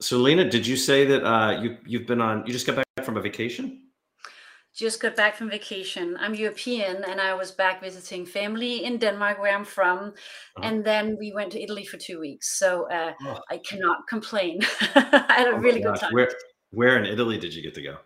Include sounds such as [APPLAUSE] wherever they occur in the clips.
So, Lena, did you say that uh, you you've been on? You just got back from a vacation? Just got back from vacation. I'm European, and I was back visiting family in Denmark, where I'm from, uh-huh. and then we went to Italy for two weeks. So uh, oh. I cannot complain. [LAUGHS] I had a oh really good time. Where Where in Italy did you get to go?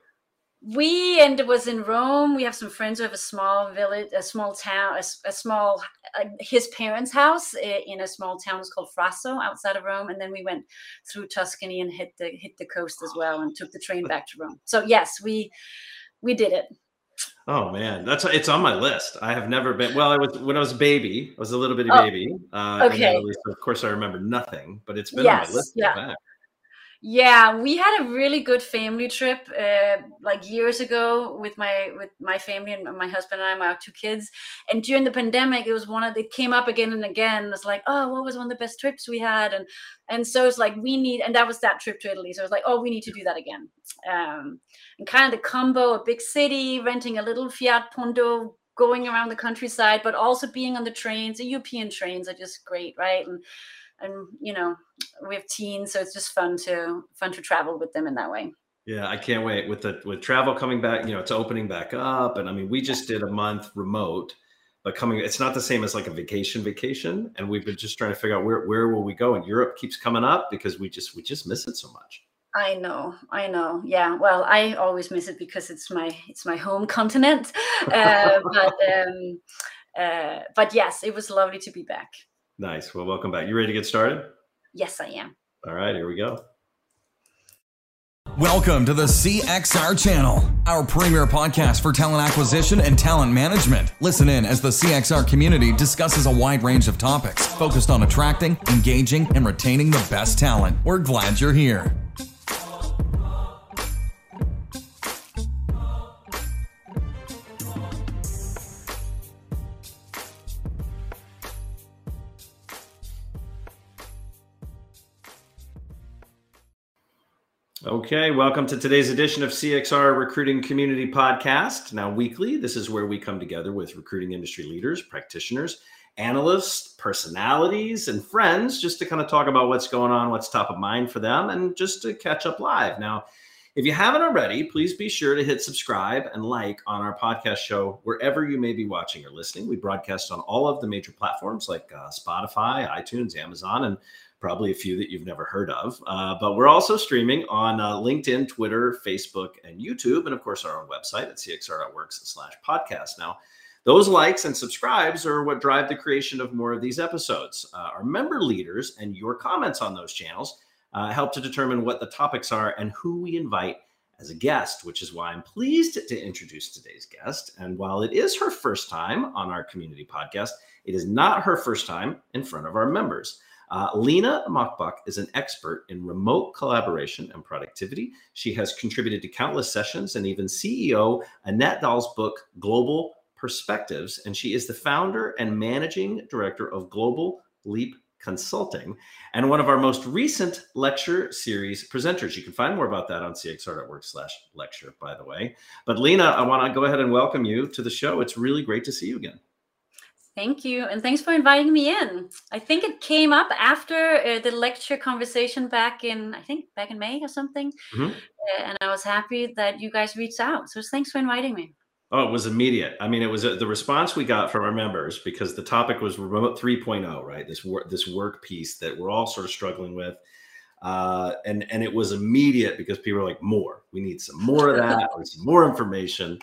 We and it was in Rome. We have some friends who have a small village, a small town, a, a small uh, his parents' house in a small town. It's called Frasso outside of Rome, and then we went through Tuscany and hit the hit the coast as well, and took the train back to Rome. So yes, we we did it. Oh man, that's it's on my list. I have never been. Well, I was when I was a baby. I was a little bitty oh, baby. Uh, okay. of course, I remember nothing, but it's been yes, on my list. Yeah. Yeah, we had a really good family trip uh, like years ago with my with my family and my husband and I, my two kids. And during the pandemic, it was one of it came up again and again. It's like, oh, what was one of the best trips we had? And and so it's like we need, and that was that trip to Italy. So it's like, oh, we need to do that again. Um, and kind of the combo, a big city, renting a little Fiat Punto, going around the countryside, but also being on the trains. The European trains are just great, right? And and you know we have teens so it's just fun to fun to travel with them in that way yeah i can't wait with the with travel coming back you know it's opening back up and i mean we just did a month remote but coming it's not the same as like a vacation vacation and we've been just trying to figure out where where will we go and europe keeps coming up because we just we just miss it so much I know, I know. Yeah, well, I always miss it because it's my it's my home continent. [LAUGHS] Uh, but um, uh, but yes, it was lovely to be back. Nice. Well, welcome back. You ready to get started? Yes, I am. All right, here we go. Welcome to the CXR channel, our premier podcast for talent acquisition and talent management. Listen in as the CXR community discusses a wide range of topics focused on attracting, engaging, and retaining the best talent. We're glad you're here. Okay, welcome to today's edition of CXR Recruiting Community Podcast. Now, weekly, this is where we come together with recruiting industry leaders, practitioners, analysts, personalities, and friends just to kind of talk about what's going on, what's top of mind for them, and just to catch up live. Now, if you haven't already, please be sure to hit subscribe and like on our podcast show wherever you may be watching or listening. We broadcast on all of the major platforms like uh, Spotify, iTunes, Amazon, and probably a few that you've never heard of. Uh, but we're also streaming on uh, LinkedIn, Twitter, Facebook, and YouTube, and of course our own website at cxr.works slash podcast. Now, those likes and subscribes are what drive the creation of more of these episodes. Uh, our member leaders and your comments on those channels uh, help to determine what the topics are and who we invite as a guest, which is why I'm pleased to introduce today's guest. And while it is her first time on our community podcast, it is not her first time in front of our members. Uh, Lena Mørkbak is an expert in remote collaboration and productivity. She has contributed to countless sessions and even CEO Annette Dahl's book, Global Perspectives. And she is the founder and managing director of Global Leap Consulting and one of our most recent lecture series presenters. You can find more about that on cxr.work slash lecture, by the way. But Lena, I want to go ahead and welcome you to the show. It's really great to see you again. Thank you. And thanks for inviting me in. I think it came up after uh, the lecture conversation back in, I think, back in May or something. Mm-hmm. Uh, and I was happy that you guys reached out. So thanks for inviting me. Oh, it was immediate. I mean, it was uh, the response we got from our members because the topic was remote 3.0, right? This work, this work piece that we're all sort of struggling with. Uh, and and it was immediate because people were like, more. We need some more of that, or some more information.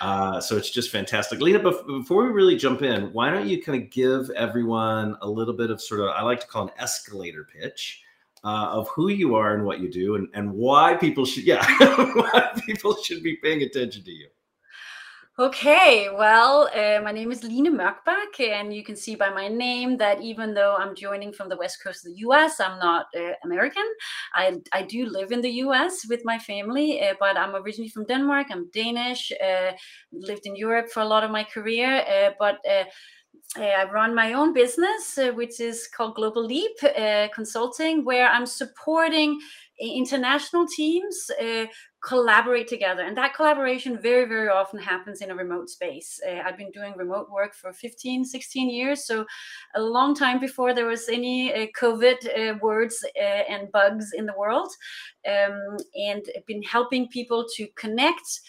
Uh, so it's just fantastic. Lena, before we really jump in, why don't you kind of give everyone a little bit of sort of, I like to call an escalator pitch uh, of who you are and what you do and, and why people should, yeah, [LAUGHS] why people should be paying attention to you. Okay, well, uh, my name is Line Mørkbak, and you can see by my name that even though I'm joining from the west coast of the US, I'm not uh, American. I, I do live in the US with my family, uh, but I'm originally from Denmark. I'm Danish, uh, lived in Europe for a lot of my career, uh, but uh, I run my own business, which is called Global Leap Consulting, where I'm supporting international teams collaborate together. And that collaboration very very often happens in a remote space. Uh, i've been doing remote work for 15 16 years so a long time before there was any uh, covid uh, words uh, and bugs in the world. Um, and been helping people to connect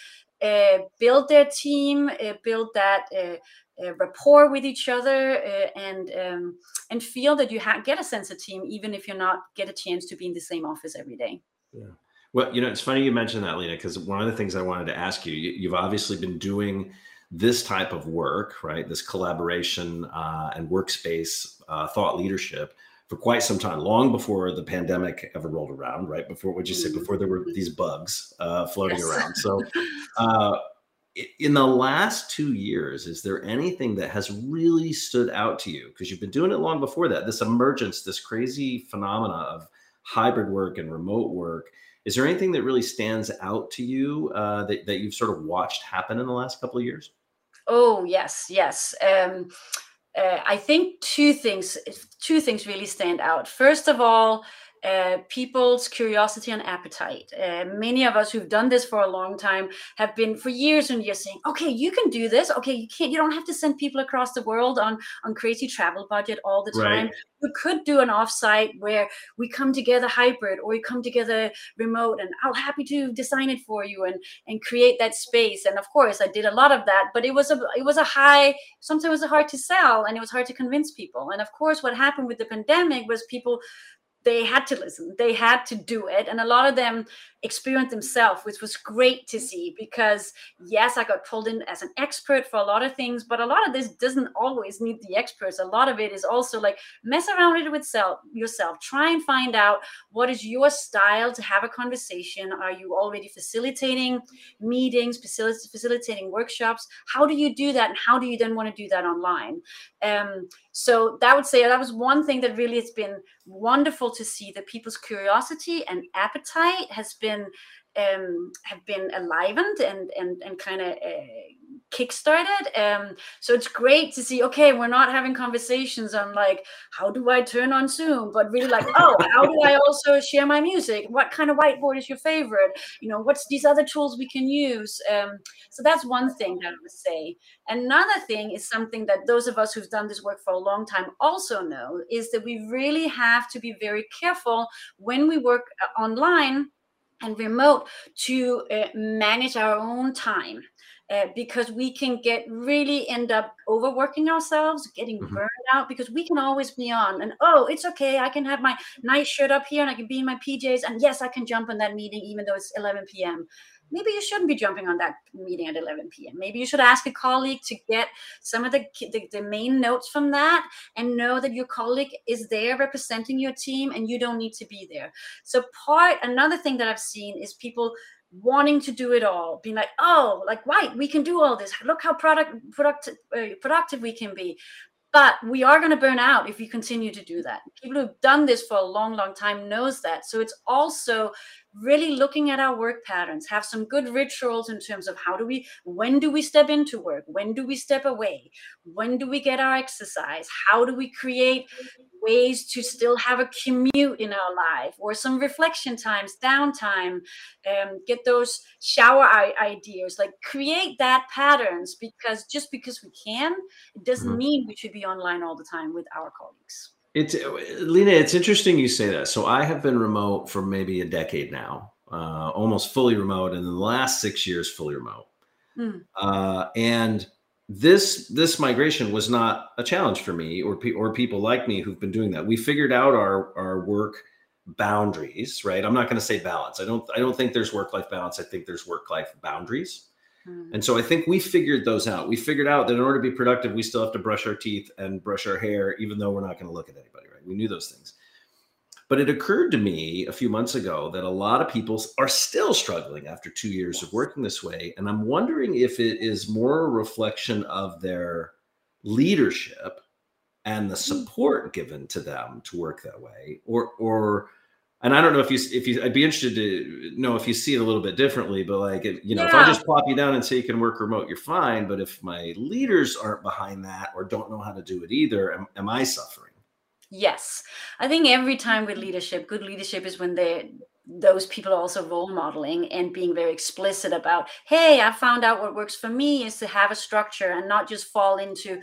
uh, build their team uh, build that rapport with each other and um, and feel that you ha- get a sense of team even if you're not get a chance to be in the same office every day. Yeah well, you know, it's funny you mentioned that, Lena, because one of the things I wanted to ask you, you have obviously been doing this type of work, right? This collaboration uh, and workspace uh, thought leadership for quite some time, long before the pandemic ever rolled around, right? Before what would you say, before there were these bugs uh, floating yes. around. So, [LAUGHS] uh, in the last two years, is there anything that has really stood out to you? Because you've been doing it long before that. This emergence, this crazy phenomena of hybrid work and remote work is there anything that really stands out to you uh, that, that you've sort of watched happen in the last couple of years? Oh yes, yes. Um, uh, I think two things two things really stand out. First of all, uh, people's curiosity and appetite. Uh, many of us who've done this for a long time have been for years and years saying, "Okay, you can do this. Okay, you can't. You don't have to send people across the world on on crazy travel budget all the time. Right. We could do an offsite where we come together hybrid, or we come together remote, and I'll happy to design it for you and and create that space. And of course, I did a lot of that, but it was a it was a high. Sometimes it was hard to sell, and it was hard to convince people. And of course, what happened with the pandemic was people they had to listen they had to do it and a lot of them experienced themselves which was great to see because yes i got pulled in as an expert for a lot of things but a lot of this doesn't always need the experts. A lot of it is also like mess around with it with self, yourself. Try and find out what is your style to have a conversation. Are you already facilitating meetings facilitating workshops? How do you do that and how do you then want to do that online? Um, so that would say that was one thing that really has been wonderful to see that people's curiosity and appetite has been um, have been enlivened and and and kind of uh, kickstarted. Um, so it's great to see. Okay, we're not having conversations on like how do I turn on Zoom, but really like oh, how do I also share my music? What kind of whiteboard is your favorite? You know, what's these other tools we can use? Um, so that's one thing that I would say. Another thing is something that those of us who've done this work for a long time also know is that we really have to be very careful when we work uh, online and remote to uh, manage our own time uh, because we can get really end up overworking ourselves getting mm-hmm. burned out because we can always be on and oh it's okay i can have my nice shirt up here and i can be in my pjs and yes i can jump on that meeting even though it's 11 p.m maybe you shouldn't be jumping on that meeting at 11 p.m. Maybe you should ask a colleague to get some of the, the, the, main notes from that and know that your colleague is there representing your team and you don't need to be there. So, part another thing that I've seen is people wanting to do it all being like oh like why we can do all this. Look how product productive uh, productive we can be. But we are going to burn out if we continue to do that. People who've done this for a long long time knows that. So it's also really looking at our work patterns. Have some good rituals in terms of how do we when do we step into work? When do we step away? When do we get our exercise? How do we create ways to still have a commute in our life or some reflection times downtime um, get those shower ideas like create that patterns because just because we can it doesn't mm-hmm. mean we should be online all the time with our colleagues it's Lena. It's interesting you say that. So I have been remote for maybe a decade now, uh, almost fully remote, and in the last six years, fully remote. Hmm. Uh, and this this migration was not a challenge for me or pe- or people like me who've been doing that. We figured out our our work boundaries, right? I'm not going to say balance. I don't I don't think there's work life balance. I think there's work life boundaries. Mm-hmm. And so I think we figured those out. We figured out that in order to be productive, we still have to brush our teeth and brush our hair, even though we're not going to look at anybody, right? We knew those things. But it occurred to me a few months ago that a lot of people are still struggling after two years of working this way. And I'm wondering if it is more a reflection of their leadership and the mm-hmm. support given to them to work that way, or, or, and I don't know if you if you I'd be interested to know if you see it a little bit differently, but like if, you know, yeah. if I just plop you down and say you can work remote, you're fine. But if my leaders aren't behind that or don't know how to do it either, am, am I suffering? Yes, I think every time with leadership, good leadership is when they those people are also role modeling and being very explicit about hey i found out what works for me is to have a structure and not just fall into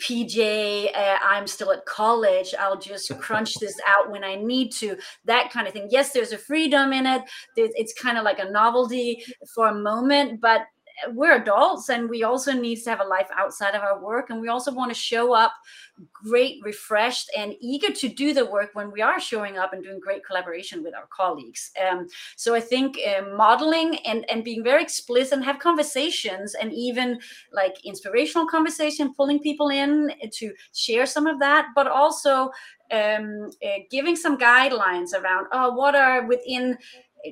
pj uh, i'm still at college i'll just [LAUGHS] crunch this out when i need to that kind of thing. Yes there's a freedom in it. It's kind of like a novelty for a moment but we're adults and we also need to have a life outside of our work. And we also want to show up great refreshed and eager to do the work when we are showing up and doing great collaboration with our colleagues. Um, so i think uh, modeling and and being very explicit and have conversations and even like inspirational conversation pulling people in to share some of that but also um, uh, giving some guidelines around oh what are within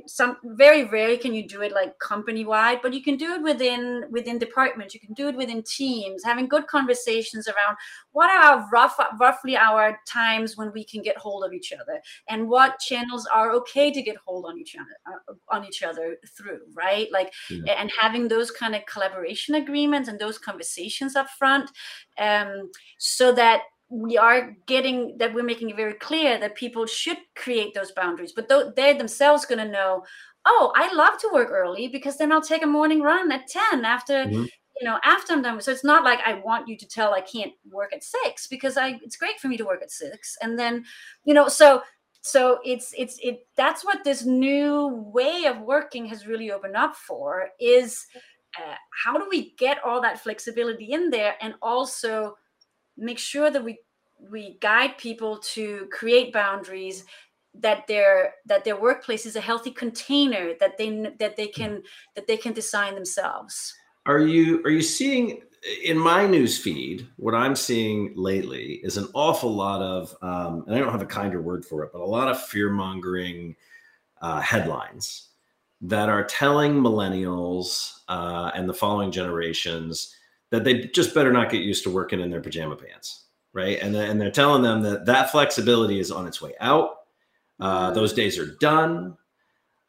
some very rarely can you do it like company wide but you can do it within within departments you can do it within teams having good conversations around what are our rough roughly our times when we can get hold of each other and what channels are okay to get hold on each other uh, on each other through right like yeah. and having those kind of collaboration agreements and those conversations up front um, so that we are getting that we're making it very clear that people should create those boundaries but they're themselves going to know oh i love to work early because then i'll take a morning run at 10 after mm-hmm. you know after i'm done so it's not like i want you to tell i can't work at six because i it's great for me to work at six and then you know so so it's it's it that's what this new way of working has really opened up for is uh, how do we get all that flexibility in there and also make sure that we we guide people to create boundaries that their that their workplace is a healthy container that they that they can that they can design themselves. Are you are you seeing in my news feed what i'm seeing lately is an awful lot of um, and i don't have a kinder word for it but a lot of fear mongering uh, headlines that are telling millennials uh, and the following generations that they just better not get used to working in their pajama pants, right? And and they're telling them that that flexibility is on its way out. Uh, mm-hmm. those days are done.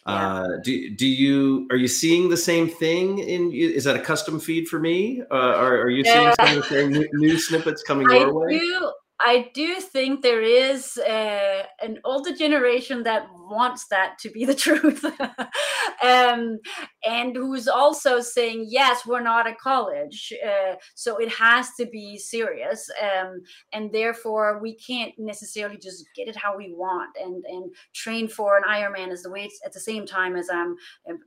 Yeah. Uh, do do you are you seeing the same thing? In is that a custom feed for me? Uh, are, are you seeing some of the same new, new snippets coming [LAUGHS] I your way? Do, I do think there is uh, an older generation that wants that to be the [LAUGHS] truth, um, and who's also saying, "Yes, we're not a college, uh, so it has to be serious, um, and therefore we can't necessarily just get it how we want and and train for an Ironman as the weight at the same time as I'm um,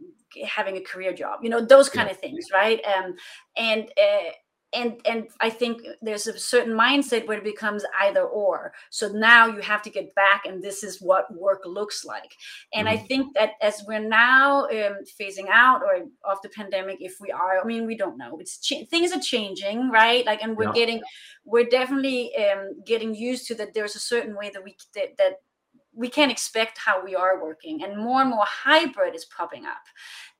having a career job. You know, those kind of things, right? Um, and uh, and and i think there's a certain mindset where it becomes either or so now you have to get back and this is what work looks like and mm-hmm. i think that as we're now um, phasing out or of the pandemic if we are i mean we don't know it's ch- things are changing right like and we're yeah. getting we're definitely um, getting used to that there's a certain way that we that, that we can't expect how we are working and more and more hybrid is popping up.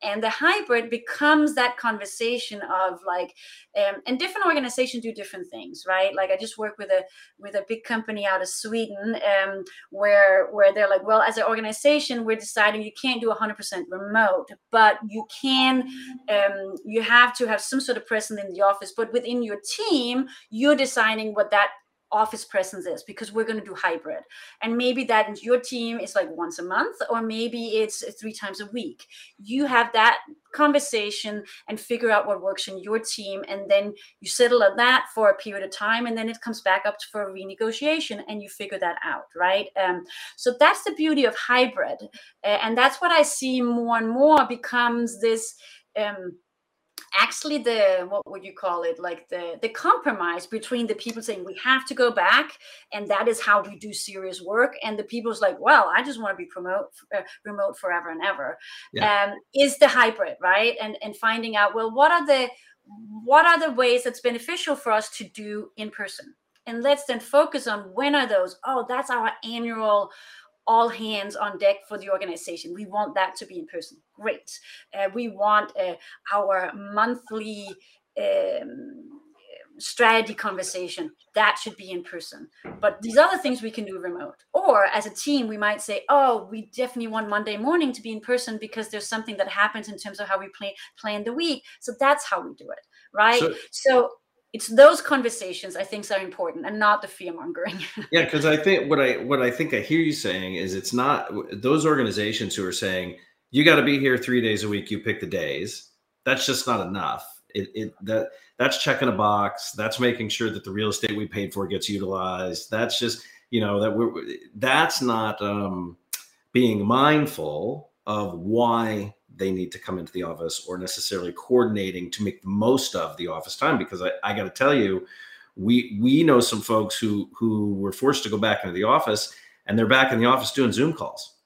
And the hybrid becomes that conversation of like um, and different organizations do different things right? Like i just work with a with a big company out of sweden um, where where they're like well as an organization we're deciding you can't do 100% remote but you can um, you have to have some sort of presence in the office but within your team you're deciding what that office presence is because we're going to do hybrid. And maybe that in your team is like once a month or maybe it's three times a week. You have that conversation and figure out what works in your team and then you settle on that for a period of time and then it comes back up for a renegotiation and you figure that out right? Um, so that's the beauty of hybrid. Uh, and that's what i see more and more becomes this um, actually the what would you call it like the the compromise between the people saying we have to go back and that is how we do serious work and the people's like well i just want to be promote uh, remote forever and ever yeah. um, is the hybrid right and and finding out well what are the what are the ways that's beneficial for us to do in person and let's then focus on when are those oh that's our annual all hands on deck for the organization. We want that to be in person. Great. Uh, we want uh, our monthly um, strategy conversation that should be in person. But these other things we can do remote. Or as a team, we might say, oh, we definitely want Monday morning to be in person because there's something that happens in terms of how we play, plan the week. So that's how we do it. Right. so, so it's those conversations I think are important and not the fear mongering. [LAUGHS] yeah, because I think what I what I think I hear you saying is it's not those organizations who are saying you got to be here three days a week. You pick the days. That's just not enough. It, it that that's checking a box. That's making sure that the real estate we paid for gets utilized. That's just you know that we're that's not um, being mindful of why they need to come into the office or necessarily coordinating to make the most of the office time because I, I got to tell you we we know some folks who who were forced to go back into the office and they're back in the office doing zoom calls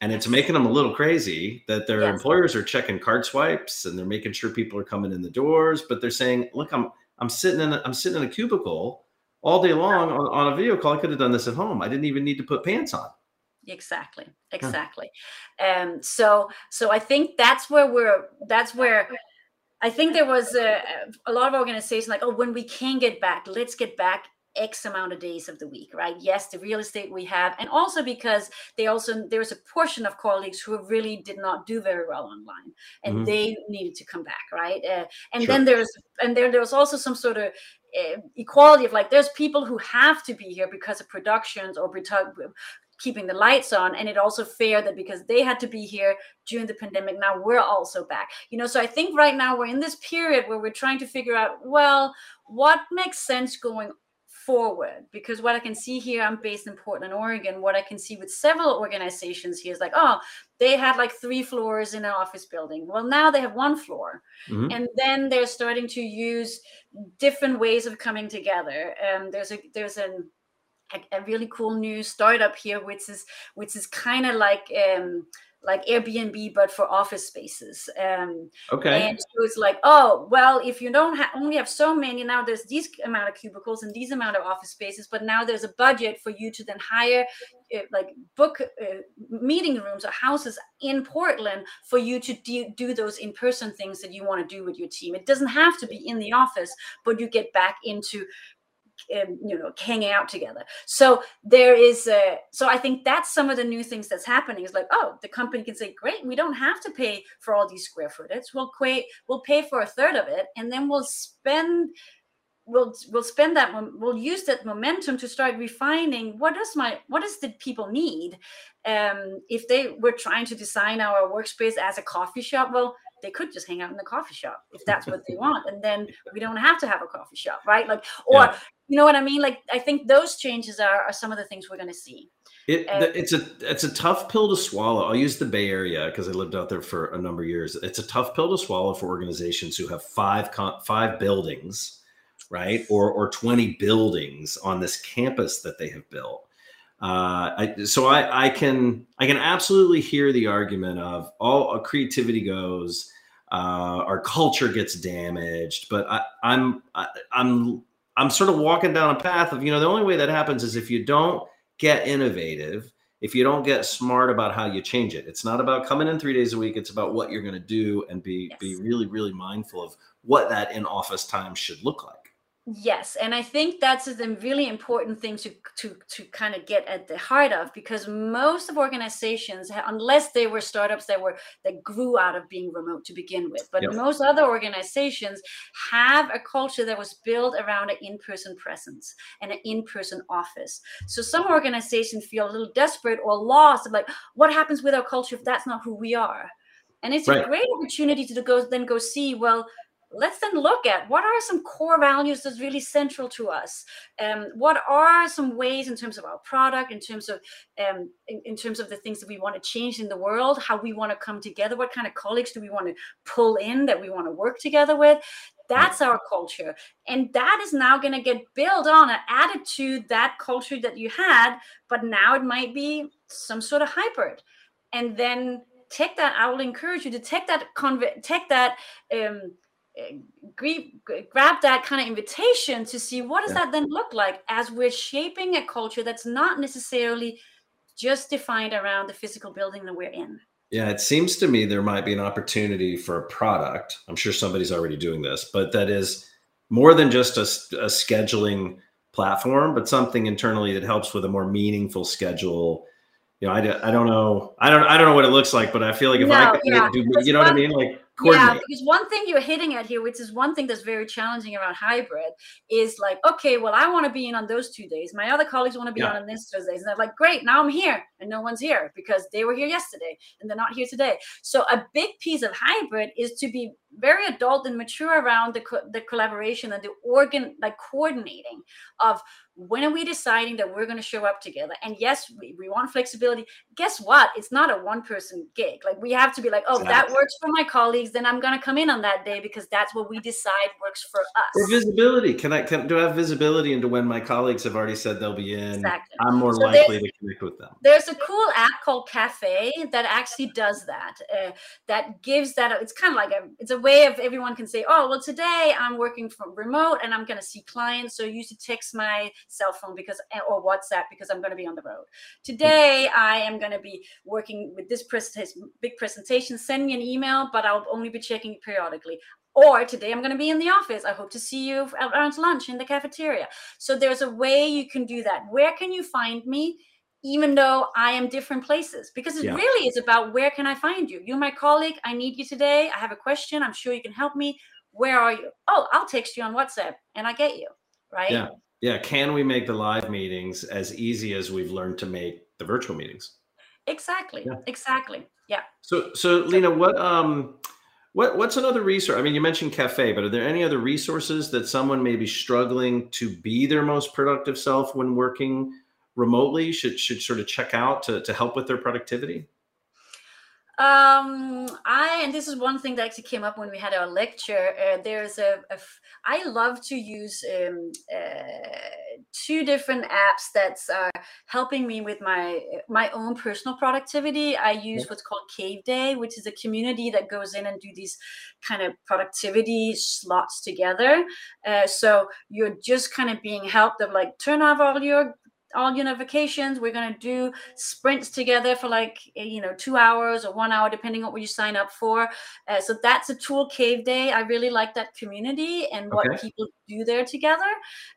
and it's making them a little crazy that their yes. employers are checking card swipes and they're making sure people are coming in the doors but they're saying look i'm i'm sitting in a, i'm sitting in a cubicle all day long on, on a video call. I could have done this at home. I didn't even need to put pants on. Exactly exactly. Huh. um so so i think that's where we're that's where i think there was a, a lot of organizations like oh when we can get back let's get back x amount of days of the week right yes the real estate we have and also because they also there's a portion of colleagues who really did not do very well online and mm-hmm. they needed to come back right uh, and sure. then there's and then there's also some sort of uh, equality of like there's people who have to be here because of productions or keeping the lights on and it also fair that because they had to be here during the pandemic now we're also back you know so i think right now we're in this period where we're trying to figure out well what makes sense going forward because what i can see here i'm based in portland oregon. What i can see with several organizations here is like oh they had like three floors in an office building. Well now they have one floor. Mm-hmm. and then they're starting to use different ways of coming together. Um, there's a there's an a, a really cool new startup here, which is which is kind of like um, like Airbnb, but for office spaces. Um, okay. And so it's like, oh, well, if you don't ha- only have so many, now there's these amount of cubicles and these amount of office spaces, but now there's a budget for you to then hire, uh, like, book uh, meeting rooms or houses in Portland for you to do, do those in person things that you want to do with your team. It doesn't have to be in the office, but you get back into um, you know hanging out together. So there is a so i think that's some of the new things that's happening is like oh the company can say great we don't have to pay for all these square footage. We'll pay we'll pay for a third of it and then we'll spend we'll we'll spend that we'll use that momentum to start refining what does my what does the people need? Um if they were trying to design our workspace as a coffee shop well they could just hang out in the coffee shop if that's what they want and then we don't have to have a coffee shop right like or yeah. you know what i mean like i think those changes are, are some of the things we're going to see it, it's a it's a tough pill to swallow. I'll use the Bay Area because I lived out there for a number of years. It's a tough pill to swallow for organizations who have five five buildings, right, or or twenty buildings on this campus that they have built. Uh, I, so I, I can I can absolutely hear the argument of all uh, creativity goes uh, our culture gets damaged. But I, I'm I, I'm I'm sort of walking down a path of you know the only way that happens is if you don't get innovative, if you don't get smart about how you change it. It's not about coming in three days a week. It's about what you're going to do and be yes. be really really mindful of what that in office time should look like. Yes, and I think that's a really important thing to to to kind of get at the heart of because most of organizations, unless they were startups that were that grew out of being remote to begin with, but most other organizations have a culture that was built around an in-person presence and an in-person office. So some organizations feel a little desperate or lost, like what happens with our culture if that's not who we are? And it's right. a great opportunity to go then go see well let's then look at what are some core values that's really central to us? Um, what are some ways in terms of our product in terms of um, in, in, terms of the things that we want to change in the world how we want to come together what kind of colleagues do we want to pull in that we want to work together with? That's our culture and that is now going to get built on and added to that culture that you had but now it might be some sort of hybrid. And then take that i will encourage you to take that conv- take that um, grab that kind of invitation to see what does yeah. that then look like as we're shaping a culture that's not necessarily just defined around the physical building that we're in yeah it seems to me there might be an opportunity for a product i'm sure somebody's already doing this but that is more than just a, a scheduling platform but something internally that helps with a more meaningful schedule you know, I, I don't know, I don't, I don't know what it looks like, but I feel like if no, I could, yeah. do, you know what I mean? Like yeah because one thing you're hitting at here which is one thing that's very challenging around hybrid is like okay well i want to be in on those two days. My other colleagues want to be yeah. on on this Thursdays. And they're like great now i'm here and no one's here because they were here yesterday and they're not here today. So a big piece of hybrid is to be very adult and mature around the, co- the collaboration and the organ like coordinating of when are we deciding that we're going to show up together? And yes we, we want flexibility. Guess what? It's not a one person gig. Like we have to be like oh exactly. that works for my colleagues then i'm going to come in on that day because that's what we decide works for us. or visibility. Can i can, do i have visibility into when my colleagues have already said they'll be in? Exactly. i'm more so likely to connect with them. there's a cool app called cafe that actually does that uh, that gives that it's kind of like a it's a way of everyone can say oh well today i'm working from remote and i'm going to see clients so use to text my cell phone because eh, or WhatsApp because I'm going to be on the road. Today I am going to be working with this presentation, big presentation. Send me an email, but I'll only be checking it periodically. Or today I'm going to be in the office. I hope to see you around lunch in the cafeteria. So there's a way you can do that. Where can you find me? Even though I am different places because it yeah. really is about where can I find you? You're my colleague. I need you today. I have a question. I'm sure you can help me. Where are you? Oh, I'll text you on WhatsApp and I get you. Right. Yeah yeah can we make the live meetings as easy as we've learned to make the virtual meetings exactly yeah. exactly yeah so so lena what um what what's another resource i mean you mentioned cafe but are there any other resources that someone may be struggling to be their most productive self when working remotely should should sort of check out to, to help with their productivity um, I and this is one thing that actually came up when we had our lecture. Uh, there's a, a. I love to use um, uh, two different apps that's uh, helping me with my my own personal productivity. I use what's called Cave Day, which is a community that goes in and do these kind of productivity slots together. Uh, so you're just kind of being helped of like turn off all your all your notifications. We're going to do sprints together for like, eh, you know, two hours or one hour, depending on what you sign up for. Uh, so that's a tool cave day. I really like that community and what okay. people do there together.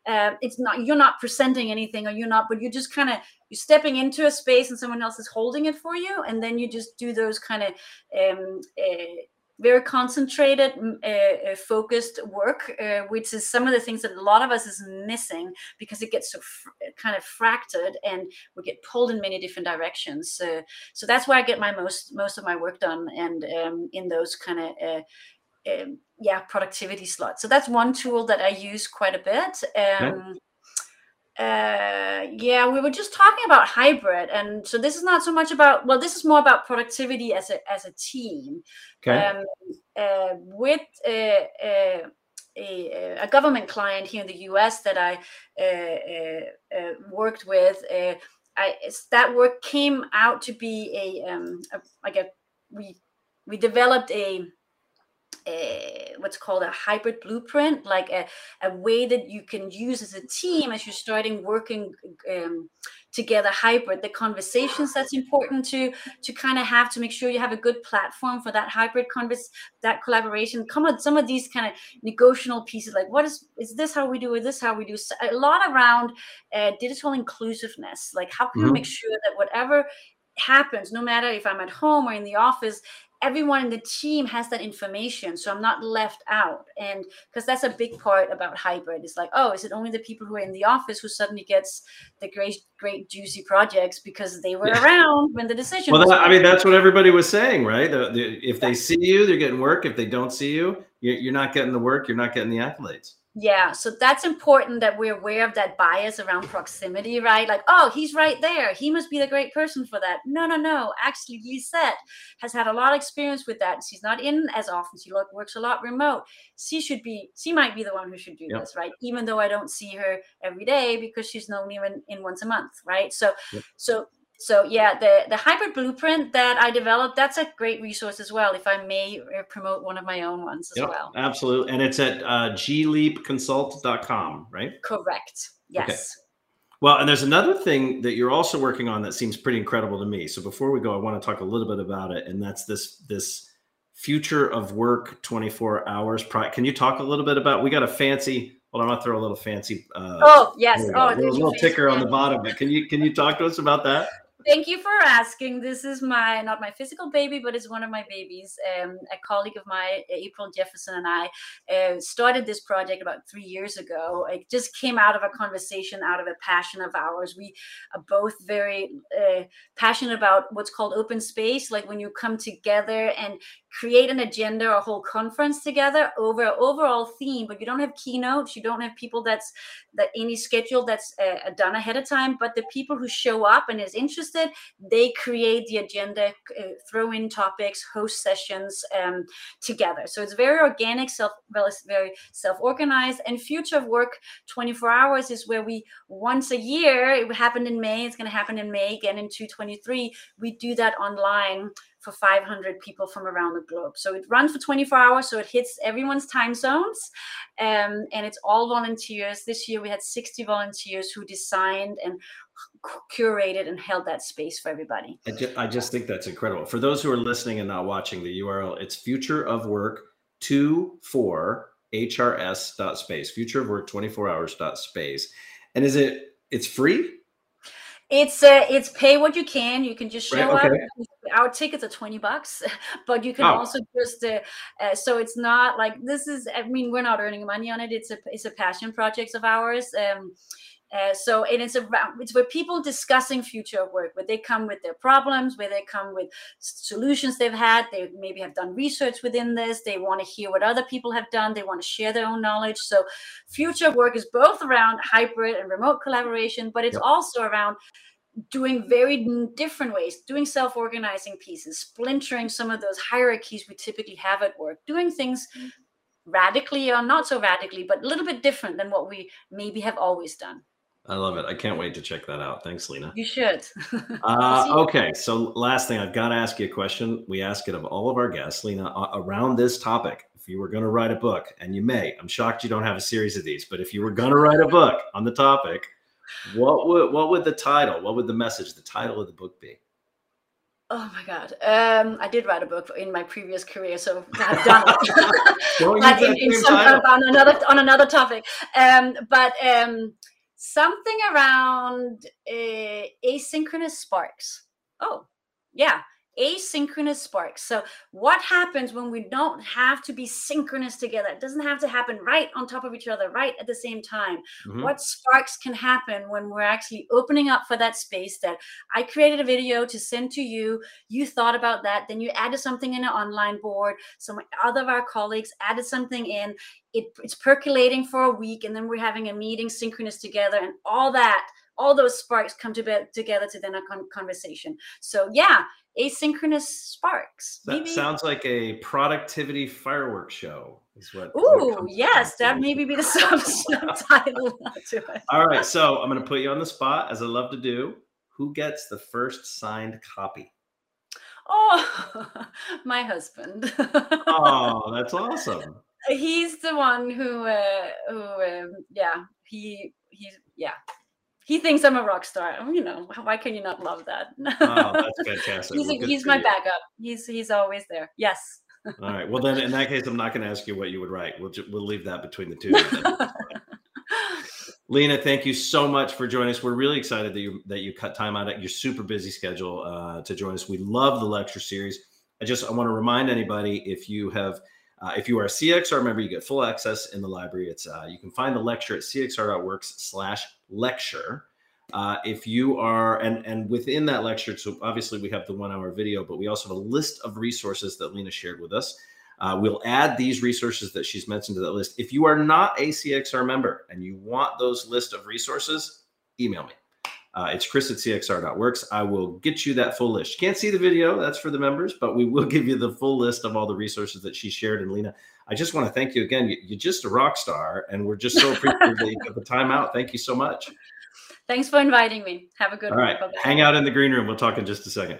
Uh, it's not, you're not presenting anything or you're not, but you're just kind of, you're stepping into a space and someone else is holding it for you. And then you just do those kind of, um, uh, very concentrated, uh, focused work, uh, which is some of the things that a lot of us is missing because it gets so kind of fractured and we get pulled in many different directions. Uh, so that's where I get my most most of my work done, and um, in those kind of um, yeah productivity slots. So that's one tool that I use quite a bit. Um, uh, yeah, we were just talking about hybrid, and so this is not so much about. Well, this is more about productivity as a as a team. Okay. Um, uh, with a, a, a, government client here in the U.S. that I uh, uh, uh worked with, uh, I that work came out to be a, um, a like a we we developed a a, what's called a hybrid blueprint, like a, a way that you can use as a team as you're starting working um, together hybrid. The conversations that's important to to kind of have to make sure you have a good platform for that hybrid convers that collaboration. Come with some of these kind of negotiable pieces, like what is is this how we do it? This how we do so a lot around uh, digital inclusiveness. Like how can mm-hmm. we make sure that whatever happens no matter if i'm at home or in the office everyone in the team has that information so i'm not left out. And because that's a big part about hybrid it's like oh is it only the people who are in the office who suddenly gets the great great juicy projects because they were yeah. around when the decision well that, i mean that's what everybody was saying right? The, the, if they see you they're getting work. If they don't see you you're, you're not getting the work you're not getting the accolades yeah, so that's important that we're aware of that bias around proximity, right? Like, oh, he's right there. He must be the great person for that. No, no, no. Actually, Lisette has had a lot of experience with that. She's not in as often. She works a lot remote. She should be, she might be the one who should do yep. this, right? Even though I don't see her every day because she's known even in once a month, right? So, yep. so so yeah the the hybrid blueprint that i developed that's a great resource as well if i may uh, promote one of my own ones as yep, well absolutely and it's at uh, gleapconsult.com right correct yes okay. well and there's another thing that you're also working on that seems pretty incredible to me so before we go i want to talk a little bit about it and that's this this future of work 24 hours can you talk a little bit about we got a fancy well, I'm gonna throw a little fancy. Uh, oh yes, oh, a little, little ticker on the bottom. But can you can you talk to us about that? Thank you for asking. This is my not my physical baby, but it's one of my babies. Um, a colleague of mine, April Jefferson, and I uh, started this project about three years ago. It just came out of a conversation, out of a passion of ours. We are both very uh, passionate about what's called open space, like when you come together and create an agenda or a whole conference together over an overall theme but you don't have keynotes you don't have people that's that any schedule that's uh, done ahead of time but the people who show up and is interested they create the agenda uh, throw in topics host sessions um, together. So it's very organic self very self-organized and future of work 24 hours is where we once a year it happened in may it's going to happen in may again in 223 we do that online for 500 people from around the globe. So it runs for 24 hours, so it hits everyone's time zones, um, and it's all volunteers. This year we had 60 volunteers who designed and curated and held that space for everybody. I just, I just think that's incredible. For those who are listening and not watching the URL, it's future of work two four hrs dot space future of work 24 hours dot space and is it it's free it's uh, it's pay what you can. You can just show right, okay. up. Our tickets are twenty bucks, [LAUGHS] but you can oh. also just uh, uh, so it's not like this is. I mean, we're not earning money on it. It's a it's a passion project of ours. Um, uh, so and it's around it's where people discussing future of work, where they come with their problems, where they come with solutions they've had. They maybe have done research within this. They want to hear what other people have done. They want to share their own knowledge. So future work is both around hybrid and remote collaboration, but it's yep. also around doing very different ways, doing self organizing pieces, splintering some of those hierarchies we typically have at work, doing things radically or not so radically, but a little bit different than what we maybe have always done. I love it. I can't wait to check that out. Thanks, Lena. You should. [LAUGHS] uh, okay. So, last thing, I've got to ask you a question. We ask it of all of our guests, Lena, around this topic. If you were going to write a book, and you may, I'm shocked you don't have a series of these, but if you were going to write a book on the topic, what would what would the title, what would the message, the title of the book be? Oh my God. Um, I did write a book in my previous career, so I've done it. [LAUGHS] [LAUGHS] in, in some, on another on another topic. Um, but um, something around uh, asynchronous sparks. Oh, yeah asynchronous sparks. So, what happens when we don't have to be synchronous together? It doesn't have to happen right on top of each other, right at the same time. Mm-hmm. What sparks can happen when we're actually opening up for that space that I created a video to send to you? You thought about that, then you added something in an online board. Some other of our colleagues added something in. It, it's percolating for a week, and then we're having a meeting synchronous together, and all that all those sparks come to be, together to then a con- conversation. So yeah, asynchronous sparks. That maybe. sounds like a productivity fireworks show. Is what? Ooh, yes, that maybe be the [LAUGHS] subtitle [LAUGHS] to it. All right, so I'm going to put you on the spot, as I love to do. Who gets the first signed copy? Oh, [LAUGHS] my husband. oh, that's awesome. He's the one who, uh, who, um, yeah, he, he's, yeah, he thinks I'm a rock star. You know, why can you not love that? [LAUGHS] oh, that's fantastic. he's, well, he's my you. backup. He's he's always there. Yes. All right. Well, then in that case, I'm not going to ask you what you would write. We'll we'll leave that between the two. [LAUGHS] Lena, thank you so much for joining us. We're really excited that you that you cut time out of your super busy schedule uh, to join us. We love the lecture series. I just I want to remind anybody if you have uh, if you are a CXR member, you get full access in the library. It's uh, you can find the lecture at cxr.works slash lecture. Uh, if you are, and and within that lecture, so obviously we have the one hour video, but we also have a list of resources that Lena shared with us. Uh, we'll add these resources that she's mentioned to that list. If you are not a CXR member and you want those list of resources, email me. Uh, it's chris at cxr.works. I will get you that full list. You can't see the video, that's for the members, but we will [LAUGHS] give you the full list of all the resources that she shared. And Lena, I just want to thank you again. You, are just a rock star, and we're just so [LAUGHS] appreciative took the time out. Thank you so much. Thanks for inviting me. Have a good All one. right. Hang out in the green room. We'll talk in just a second.